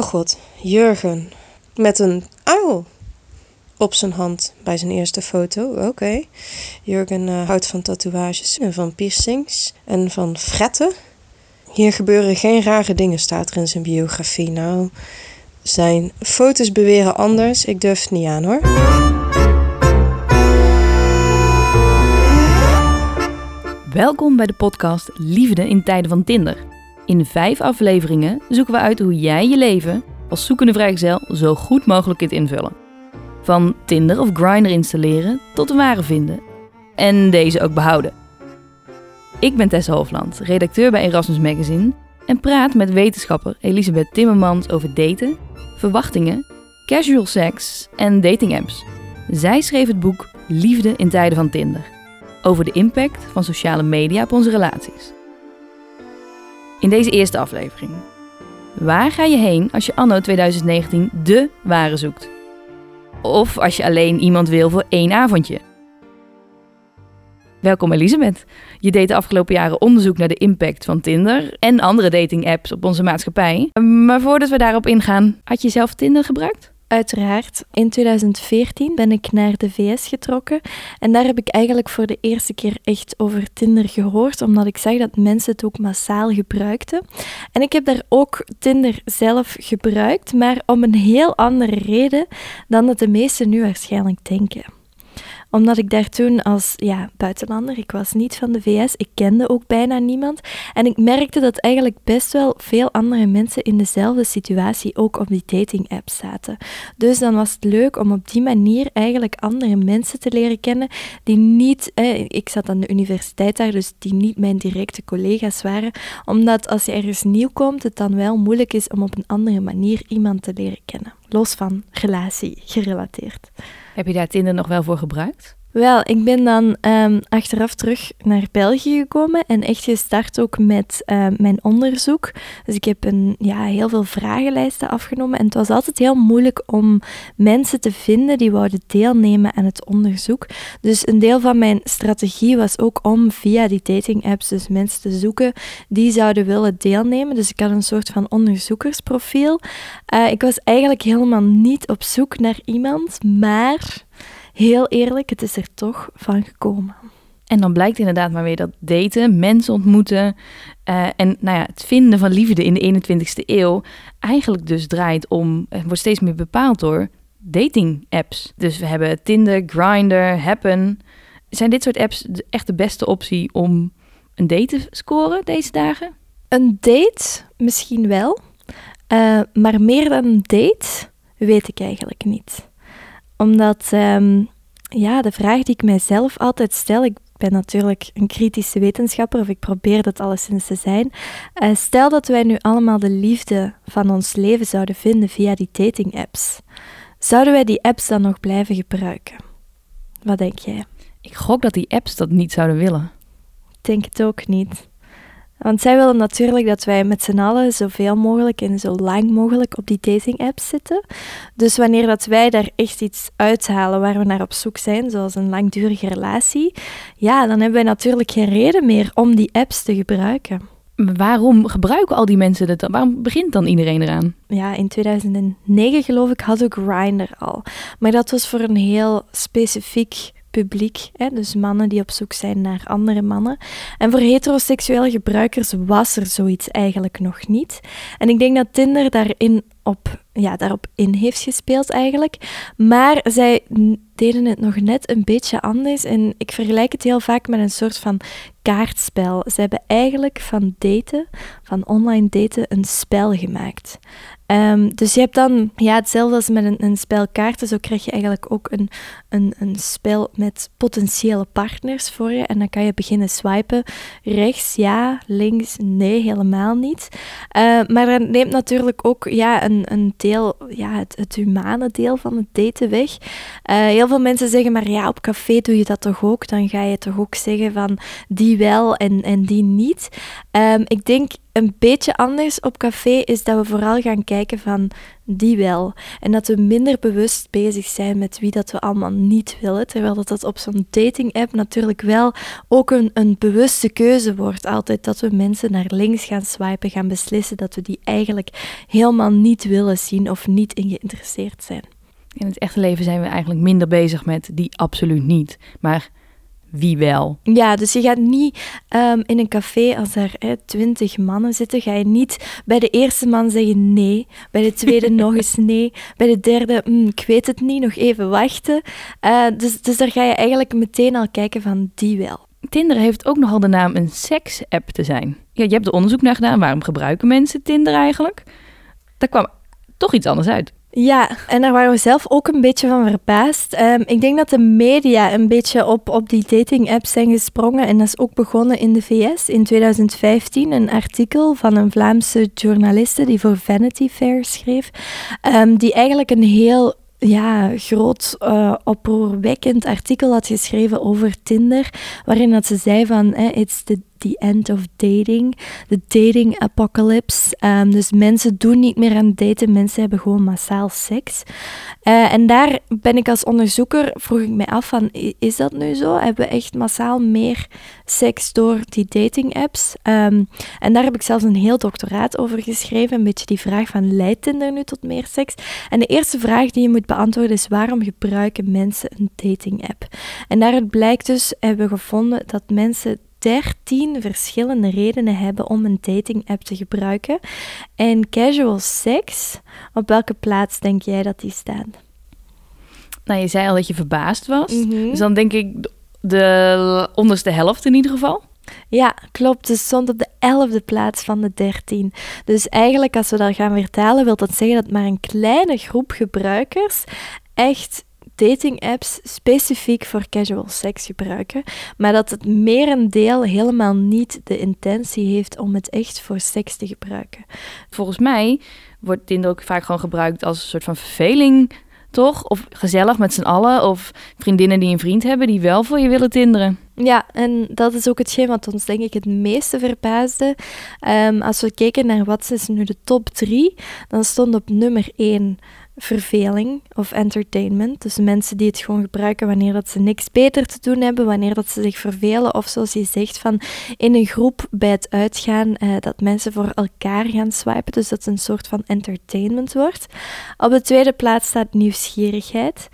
Oh god, Jurgen. Met een uil op zijn hand bij zijn eerste foto. Oké. Jurgen uh, houdt van tatoeages en van piercings en van fretten. Hier gebeuren geen rare dingen, staat er in zijn biografie. Nou, zijn foto's beweren anders. Ik durf het niet aan hoor. Welkom bij de podcast Liefde in tijden van Tinder. In vijf afleveringen zoeken we uit hoe jij je leven als zoekende vrijgezel zo goed mogelijk kunt invullen. Van Tinder of Grindr installeren tot de ware vinden. En deze ook behouden. Ik ben Tessa Hofland, redacteur bij Erasmus Magazine en praat met wetenschapper Elisabeth Timmermans over daten, verwachtingen, casual sex en datingapps. Zij schreef het boek Liefde in tijden van Tinder over de impact van sociale media op onze relaties. In deze eerste aflevering. Waar ga je heen als je anno 2019 de ware zoekt? Of als je alleen iemand wil voor één avondje? Welkom Elisabeth. Je deed de afgelopen jaren onderzoek naar de impact van Tinder en andere dating-apps op onze maatschappij. Maar voordat we daarop ingaan, had je zelf Tinder gebruikt? Uiteraard. In 2014 ben ik naar de VS getrokken en daar heb ik eigenlijk voor de eerste keer echt over Tinder gehoord, omdat ik zag dat mensen het ook massaal gebruikten. En ik heb daar ook Tinder zelf gebruikt, maar om een heel andere reden dan dat de meesten nu waarschijnlijk denken omdat ik daar toen als ja, buitenlander, ik was niet van de VS, ik kende ook bijna niemand. En ik merkte dat eigenlijk best wel veel andere mensen in dezelfde situatie ook op die dating app zaten. Dus dan was het leuk om op die manier eigenlijk andere mensen te leren kennen die niet, ik zat aan de universiteit daar, dus die niet mijn directe collega's waren. Omdat als je ergens nieuw komt, het dan wel moeilijk is om op een andere manier iemand te leren kennen. Los van relatie gerelateerd. Heb je daar Tinder nog wel voor gebruikt? Wel, ik ben dan um, achteraf terug naar België gekomen en echt gestart ook met uh, mijn onderzoek. Dus ik heb een, ja, heel veel vragenlijsten afgenomen en het was altijd heel moeilijk om mensen te vinden die wouden deelnemen aan het onderzoek. Dus een deel van mijn strategie was ook om via die dating apps dus mensen te zoeken die zouden willen deelnemen. Dus ik had een soort van onderzoekersprofiel. Uh, ik was eigenlijk helemaal niet op zoek naar iemand, maar heel eerlijk, het is er toch van gekomen. En dan blijkt inderdaad maar weer dat daten, mensen ontmoeten uh, en nou ja, het vinden van liefde in de 21ste eeuw eigenlijk dus draait om, het wordt steeds meer bepaald door dating apps. Dus we hebben Tinder, Grindr, Happen. Zijn dit soort apps echt de beste optie om een date te scoren deze dagen? Een date misschien wel, uh, maar meer dan een date weet ik eigenlijk niet omdat um, ja, de vraag die ik mijzelf altijd stel, ik ben natuurlijk een kritische wetenschapper, of ik probeer dat alleszins te zijn. Uh, stel dat wij nu allemaal de liefde van ons leven zouden vinden via die dating apps. Zouden wij die apps dan nog blijven gebruiken? Wat denk jij? Ik gok dat die apps dat niet zouden willen. Ik denk het ook niet. Want zij willen natuurlijk dat wij met z'n allen zoveel mogelijk en zo lang mogelijk op die dating apps zitten. Dus wanneer dat wij daar echt iets uithalen waar we naar op zoek zijn, zoals een langdurige relatie, ja, dan hebben wij natuurlijk geen reden meer om die apps te gebruiken. Waarom gebruiken al die mensen het dan? Waarom begint dan iedereen eraan? Ja, in 2009 geloof ik had ik Grindr al. Maar dat was voor een heel specifiek publiek, hè, dus mannen die op zoek zijn naar andere mannen. En voor heteroseksuele gebruikers was er zoiets eigenlijk nog niet. En ik denk dat Tinder daarin op, ja, daarop in heeft gespeeld eigenlijk. Maar zij deden het nog net een beetje anders. En ik vergelijk het heel vaak met een soort van kaartspel. Ze hebben eigenlijk van daten, van online daten, een spel gemaakt. Um, dus je hebt dan ja, hetzelfde als met een, een spel kaarten. Zo krijg je eigenlijk ook een, een, een spel met potentiële partners voor je. En dan kan je beginnen swipen. Rechts, ja. Links, nee, helemaal niet. Uh, maar dan neemt natuurlijk ook ja, een, deel, ja, het, het humane deel van het daten weg. Uh, heel veel mensen zeggen, maar ja, op café doe je dat toch ook? Dan ga je toch ook zeggen van die wel en, en die niet. Um, ik denk een beetje anders op café is dat we vooral gaan kijken van die wel. En dat we minder bewust bezig zijn met wie dat we allemaal niet willen. Terwijl dat, dat op zo'n dating app natuurlijk wel ook een, een bewuste keuze wordt. Altijd dat we mensen naar links gaan swipen, gaan beslissen dat we die eigenlijk helemaal niet willen zien of niet in geïnteresseerd zijn. In het echte leven zijn we eigenlijk minder bezig met die absoluut niet. Maar wie wel. Ja, dus je gaat niet ehm, in een café als er twintig mannen zitten, ga je niet bij de eerste man zeggen nee, bij de tweede nog eens nee, bij de derde, mm, ik weet het niet, nog even wachten. Uh, dus, dus daar ga je eigenlijk meteen al kijken van die wel. Tinder heeft ook nogal de naam een seks-app te zijn. Ja, je hebt er onderzoek naar gedaan. Waarom gebruiken mensen Tinder eigenlijk? Daar kwam toch iets anders uit. Ja, en daar waren we zelf ook een beetje van verbaasd. Um, ik denk dat de media een beetje op, op die dating apps zijn gesprongen. En dat is ook begonnen in de VS in 2015. Een artikel van een Vlaamse journaliste die voor Vanity Fair schreef. Um, die eigenlijk een heel ja, groot uh, oproerwekkend artikel had geschreven over Tinder, waarin dat ze zei van eh, it's the the end of dating, de dating apocalypse. Um, dus mensen doen niet meer aan daten, mensen hebben gewoon massaal seks. Uh, en daar ben ik als onderzoeker, vroeg ik mij af van, is dat nu zo? Hebben we echt massaal meer seks door die dating apps? Um, en daar heb ik zelfs een heel doctoraat over geschreven, een beetje die vraag van, leidt Tinder nu tot meer seks? En de eerste vraag die je moet beantwoorden is, waarom gebruiken mensen een dating app? En daaruit blijkt dus, hebben we gevonden dat mensen 13 verschillende redenen hebben om een dating app te gebruiken. En casual sex, op welke plaats denk jij dat die staan? Nou, je zei al dat je verbaasd was. Mhm. Dus dan denk ik de onderste helft in ieder geval. Ja, klopt. Ze stond op de elfde plaats van de dertien. Dus eigenlijk, als we dat gaan vertalen, wil dat zeggen dat maar een kleine groep gebruikers echt dating apps specifiek voor casual seks gebruiken, maar dat het merendeel helemaal niet de intentie heeft om het echt voor seks te gebruiken. Volgens mij wordt Tinder ook vaak gewoon gebruikt als een soort van verveling, toch? Of gezellig met z'n allen, of vriendinnen die een vriend hebben die wel voor je willen tinderen. Ja, en dat is ook hetgeen wat ons denk ik het meeste verbaasde. Um, als we kijken naar wat is nu de top 3, dan stond op nummer 1 verveling of entertainment. Dus mensen die het gewoon gebruiken wanneer dat ze niks beter te doen hebben, wanneer dat ze zich vervelen. Of zoals je zegt, van in een groep bij het uitgaan, eh, dat mensen voor elkaar gaan swipen. Dus dat het een soort van entertainment wordt. Op de tweede plaats staat nieuwsgierigheid.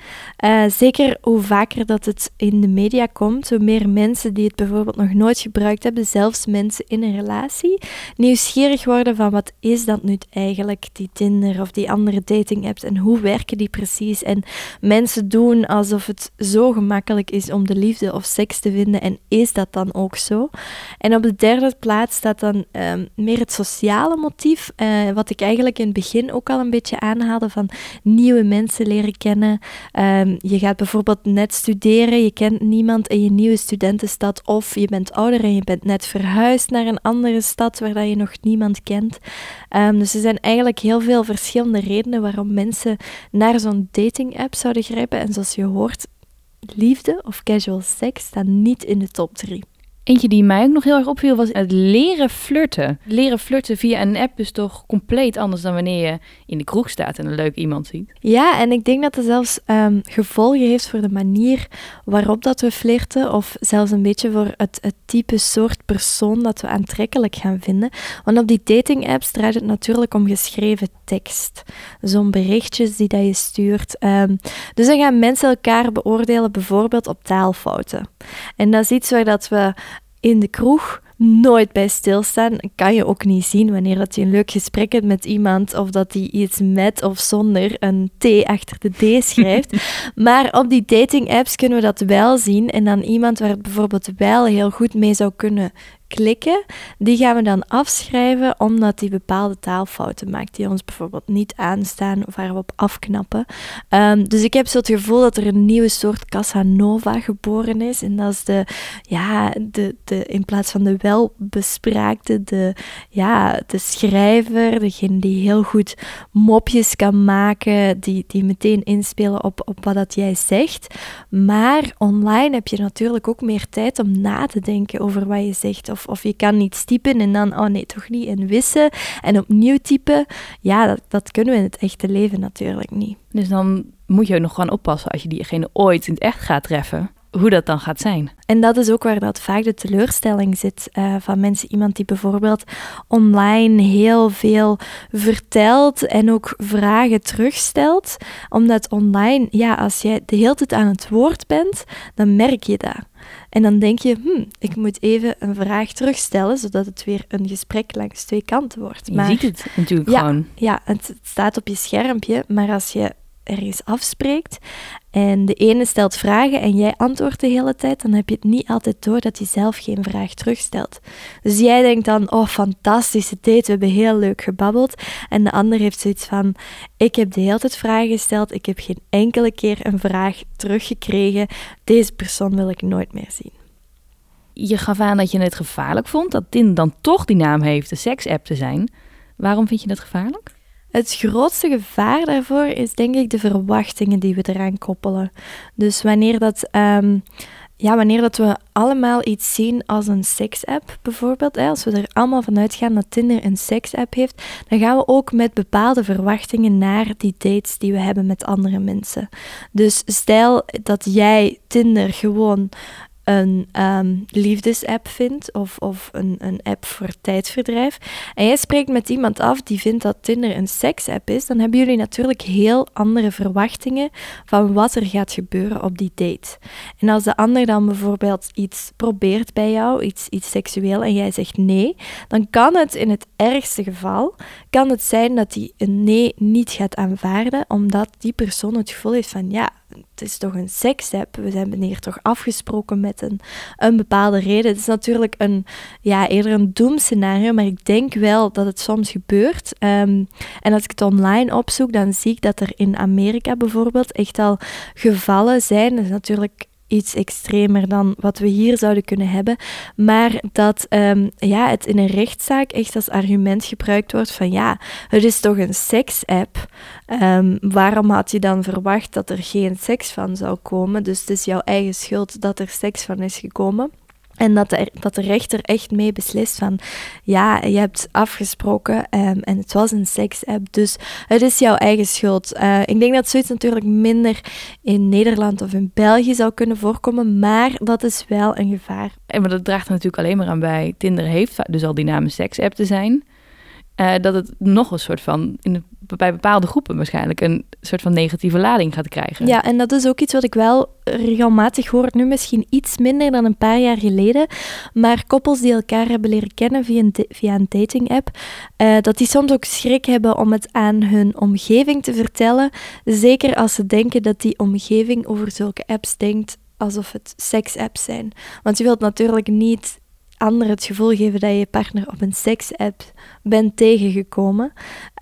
Uh, zeker hoe vaker dat het in de media komt, hoe meer mensen die het bijvoorbeeld nog nooit gebruikt hebben, zelfs mensen in een relatie, nieuwsgierig worden van wat is dat nu eigenlijk, die Tinder of die andere dating apps en hoe werken die precies. En mensen doen alsof het zo gemakkelijk is om de liefde of seks te vinden en is dat dan ook zo? En op de derde plaats staat dan ehm, meer het sociale motief, uh, wat ik eigenlijk in het begin ook al een beetje aanhaalde van nieuwe mensen leren kennen. Um, je gaat bijvoorbeeld net studeren, je kent niemand in je nieuwe studentenstad of je bent ouder en je bent net verhuisd naar een andere stad waar dat je nog niemand kent. Um, dus er zijn eigenlijk heel veel verschillende redenen waarom mensen naar zo'n dating app zouden grijpen. En zoals je hoort, liefde of casual seks staan niet in de top 3. Eentje die mij ook nog heel erg opviel was het leren flirten. Leren flirten via een app is toch compleet anders dan wanneer je in de kroeg staat en een leuk iemand ziet. Ja, en ik denk dat het zelfs um, gevolgen heeft voor de manier waarop dat we flirten. Of zelfs een beetje voor het, het type soort persoon dat we aantrekkelijk gaan vinden. Want op die dating apps draait het natuurlijk om geschreven tekst. Zo'n berichtjes die dat je stuurt. Um, dus dan gaan mensen elkaar beoordelen bijvoorbeeld op taalfouten. En dat is iets waar dat we in de kroeg nooit bij stilstaan. Kan je ook niet zien wanneer dat je een leuk gesprek hebt met iemand of dat hij iets met of zonder een T achter de D schrijft. maar op die dating apps kunnen we dat wel zien en dan iemand waar het bijvoorbeeld wel heel goed mee zou kunnen klikken, die gaan we dan afschrijven omdat die bepaalde taalfouten maakt die ons bijvoorbeeld niet aanstaan of waar we op afknappen. Um, dus ik heb zo het gevoel dat er een nieuwe soort Casanova geboren is en dat is de, ja, de, de, in plaats van de welbespraakte, de, ja, de schrijver, degene die heel goed mopjes kan maken, die, die meteen inspelen op, op wat dat jij zegt. Maar online heb je natuurlijk ook meer tijd om na te denken over wat je zegt. Of, of je kan niet typen en dan, oh nee, toch niet, en wissen en opnieuw typen. Ja, dat, dat kunnen we in het echte leven natuurlijk niet. Dus dan moet je nog gewoon oppassen als je diegene ooit in het echt gaat treffen hoe dat dan gaat zijn. En dat is ook waar dat vaak de teleurstelling zit uh, van mensen. Iemand die bijvoorbeeld online heel veel vertelt en ook vragen terugstelt. Omdat online, ja, als jij de hele tijd aan het woord bent, dan merk je dat. En dan denk je, hm, ik moet even een vraag terugstellen, zodat het weer een gesprek langs twee kanten wordt. Je ziet het natuurlijk gewoon. Ja, het staat op je schermpje, maar als je ergens afspreekt en de ene stelt vragen en jij antwoordt de hele tijd, dan heb je het niet altijd door dat hij zelf geen vraag terugstelt. Dus jij denkt dan, oh fantastische date, we hebben heel leuk gebabbeld. En de ander heeft zoiets van, ik heb de hele tijd vragen gesteld, ik heb geen enkele keer een vraag teruggekregen. Deze persoon wil ik nooit meer zien. Je gaf aan dat je het gevaarlijk vond dat Tin dan toch die naam heeft, de seks-app te zijn. Waarom vind je dat gevaarlijk? Het grootste gevaar daarvoor is denk ik de verwachtingen die we eraan koppelen. Dus wanneer dat, um, ja, wanneer dat we allemaal iets zien als een seksapp bijvoorbeeld, hè, als we er allemaal vanuit gaan dat Tinder een seksapp heeft, dan gaan we ook met bepaalde verwachtingen naar die dates die we hebben met andere mensen. Dus stel dat jij Tinder gewoon een um, liefdesapp vindt of, of een, een app voor tijdverdrijf en jij spreekt met iemand af die vindt dat Tinder een seksapp is, dan hebben jullie natuurlijk heel andere verwachtingen van wat er gaat gebeuren op die date. En als de ander dan bijvoorbeeld iets probeert bij jou, iets, iets seksueel, en jij zegt nee, dan kan het in het ergste geval, kan het zijn dat hij een nee niet gaat aanvaarden, omdat die persoon het gevoel heeft van ja, het is toch een seksapp. We hebben hier toch afgesproken met een, een bepaalde reden. Het is natuurlijk een, ja, eerder een doemscenario, maar ik denk wel dat het soms gebeurt. Ehm, en als ik het online opzoek, dan zie ik dat er in Amerika bijvoorbeeld echt al gevallen zijn. Dat is natuurlijk iets extremer dan wat we hier zouden kunnen hebben. Maar dat um, ja, het in een rechtszaak echt als argument gebruikt wordt van ja, het is toch een seksapp. Um, waarom had je dan verwacht dat er geen seks van zou komen? Dus het is jouw eigen schuld dat er seks van is gekomen. En dat de, dat de rechter echt mee beslist van, ja, je hebt afgesproken um, en het was een seksapp, dus het is jouw eigen schuld. Uh, ik denk dat zoiets natuurlijk minder in Nederland of in België zou kunnen voorkomen, maar dat is wel een gevaar. En maar dat draagt er natuurlijk alleen maar aan bij. Tinder heeft dus al die naam seksapp te zijn. Uh, dat het nog een soort van in bij bepaalde groepen waarschijnlijk een soort van negatieve lading gaat krijgen. Ja, en dat is ook iets wat ik wel regelmatig hoor, nu misschien iets minder dan een paar jaar geleden, maar koppels die elkaar hebben leren kennen via een, via een dating-app, uh, dat die soms ook schrik hebben om het aan hun omgeving te vertellen, zeker als ze denken dat die omgeving over zulke apps denkt alsof het seks-apps zijn. Want je wilt natuurlijk niet anderen het gevoel geven dat je partner op een seksapp bent tegengekomen.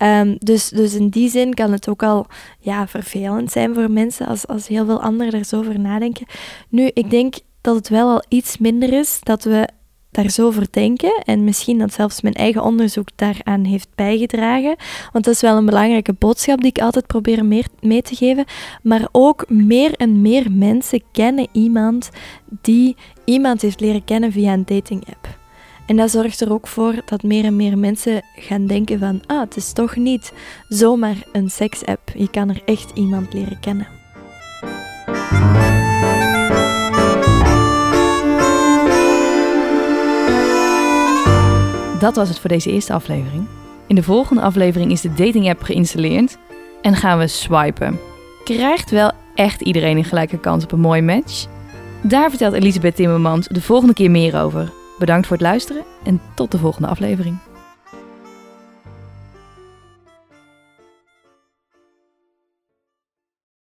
Um, dus, dus in die zin kan het ook al ja, vervelend zijn voor mensen als, als heel veel anderen er zo over nadenken. Nu, ik denk dat het wel al iets minder is dat we daar zo over denken. En misschien dat zelfs mijn eigen onderzoek daaraan heeft bijgedragen. Want dat is wel een belangrijke boodschap die ik altijd probeer meer, mee te geven. Maar ook meer en meer mensen kennen iemand die iemand heeft leren kennen via een dating app. En dat zorgt er ook voor dat meer en meer mensen gaan denken van, ah, het is toch niet zomaar een seksapp. Je kan er echt iemand leren kennen. Dat was het voor deze eerste aflevering. In de volgende aflevering is de dating app geïnstalleerd en gaan we swipen. Krijgt wel echt iedereen een gelijke kans op een mooie match? Daar vertelt Elisabeth Timmermans de volgende keer meer over. Bedankt voor het luisteren en tot de volgende aflevering.